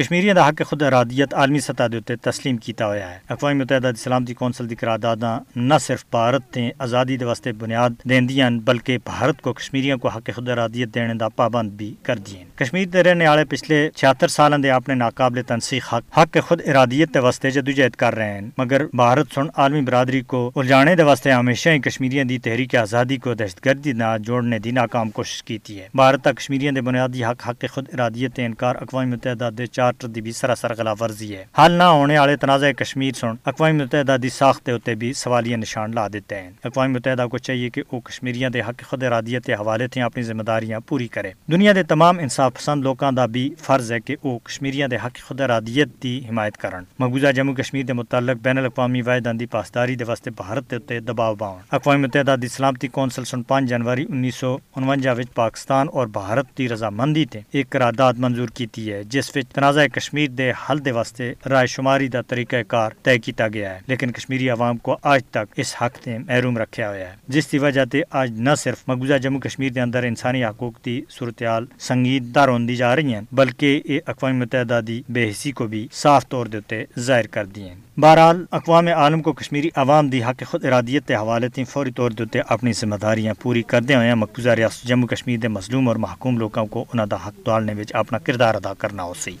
کشمیریاں دا حق خود ارادیت عالمی سطح دے اتنے تسلیم کیتا ہوا ہے۔ اقوام متحدہ دی سلامتی کونسل دی قرارداداں نہ صرف بھارت تے آزادی دے واسطے بنیاد دیندیاں بلکہ بھارت کو کشمیریاں کو حق خود ارادیت دینے دا پابند بھی کر دیے کشمیر دے رہنے والے پچھلے چھہتر سالاں دے اپنے ناقابل تنسیق حق حق خود ارادیت دے واسطے جدوجہد کر رہے ہیں مگر بھارت سن عالمی برادری کو الجھانے دے واسطے ہمیشہ ہی کشمیریاں دی تحریک آزادی کو دہشت گردی نہ جوڑنے دی ناکام کوشش کیتی ہے۔ بھارت تک کشمیریاں دے بنیادی حق حق خود ارادیت تے انکار اقوام متحدہ دے چارٹر دی بھی سراسر خلاف ورزی ہے حل نہ ہونے والے تنازع کشمیر سن اقوام متحدہ دی ساخت دے اتنے بھی سوالیہ نشان لا دیتے ہیں اقوام متحدہ کو چاہیے کہ وہ کشمیریاں دے حق خود ارادیت کے حوالے تھے اپنی ذمہ داریاں پوری کرے دنیا دے تمام انصاف پسند لوکاں دا بھی فرض ہے کہ وہ کشمیریاں دے حق خود ارادیت دی حمایت کرن مقبوضہ جموں کشمیر دے متعلق بین الاقوامی واحدان دی پاسداری دے واسطے بھارت دے اتنے دباؤ باؤن اقوام متحدہ دی سلامتی کونسل سن پانچ جنوری انیس سو انونجا وچ پاکستان اور بھارت دی رضامندی تے ایک قرارداد منظور کیتی ہے جس وچ تنازع کشمیر دے حل دے واسطے رائے شماری دا طریقہ کار طے کیتا گیا ہے۔ لیکن کشمیری عوام کو آج تک اس حق تے محروم رکھا ہوا ہے۔ جس کی وجہ تے آج نہ صرف مقبوضہ جموں کشمیر دے اندر انسانی حقوق دی صورتحال سنگیدہ روندی جا رہی ہیں، بلکہ یہ اقوام متحدہ دی بے حسی کو بھی صاف طور دے ظاہر کر دی ہیں۔ بہرحال، اقوام عالم کو کشمیری عوام دی حق خود ارادیت کے حوالے تھی فوری طور دے اپنی ذمہ داریاں پوری کردے ہوئے مقبوضہ ریاست جموں کشمیر دے مظلوم اور محکوم لوگوں کو انہوں دا حق دالنے اپنا کردار ادا کرنا ہو سی۔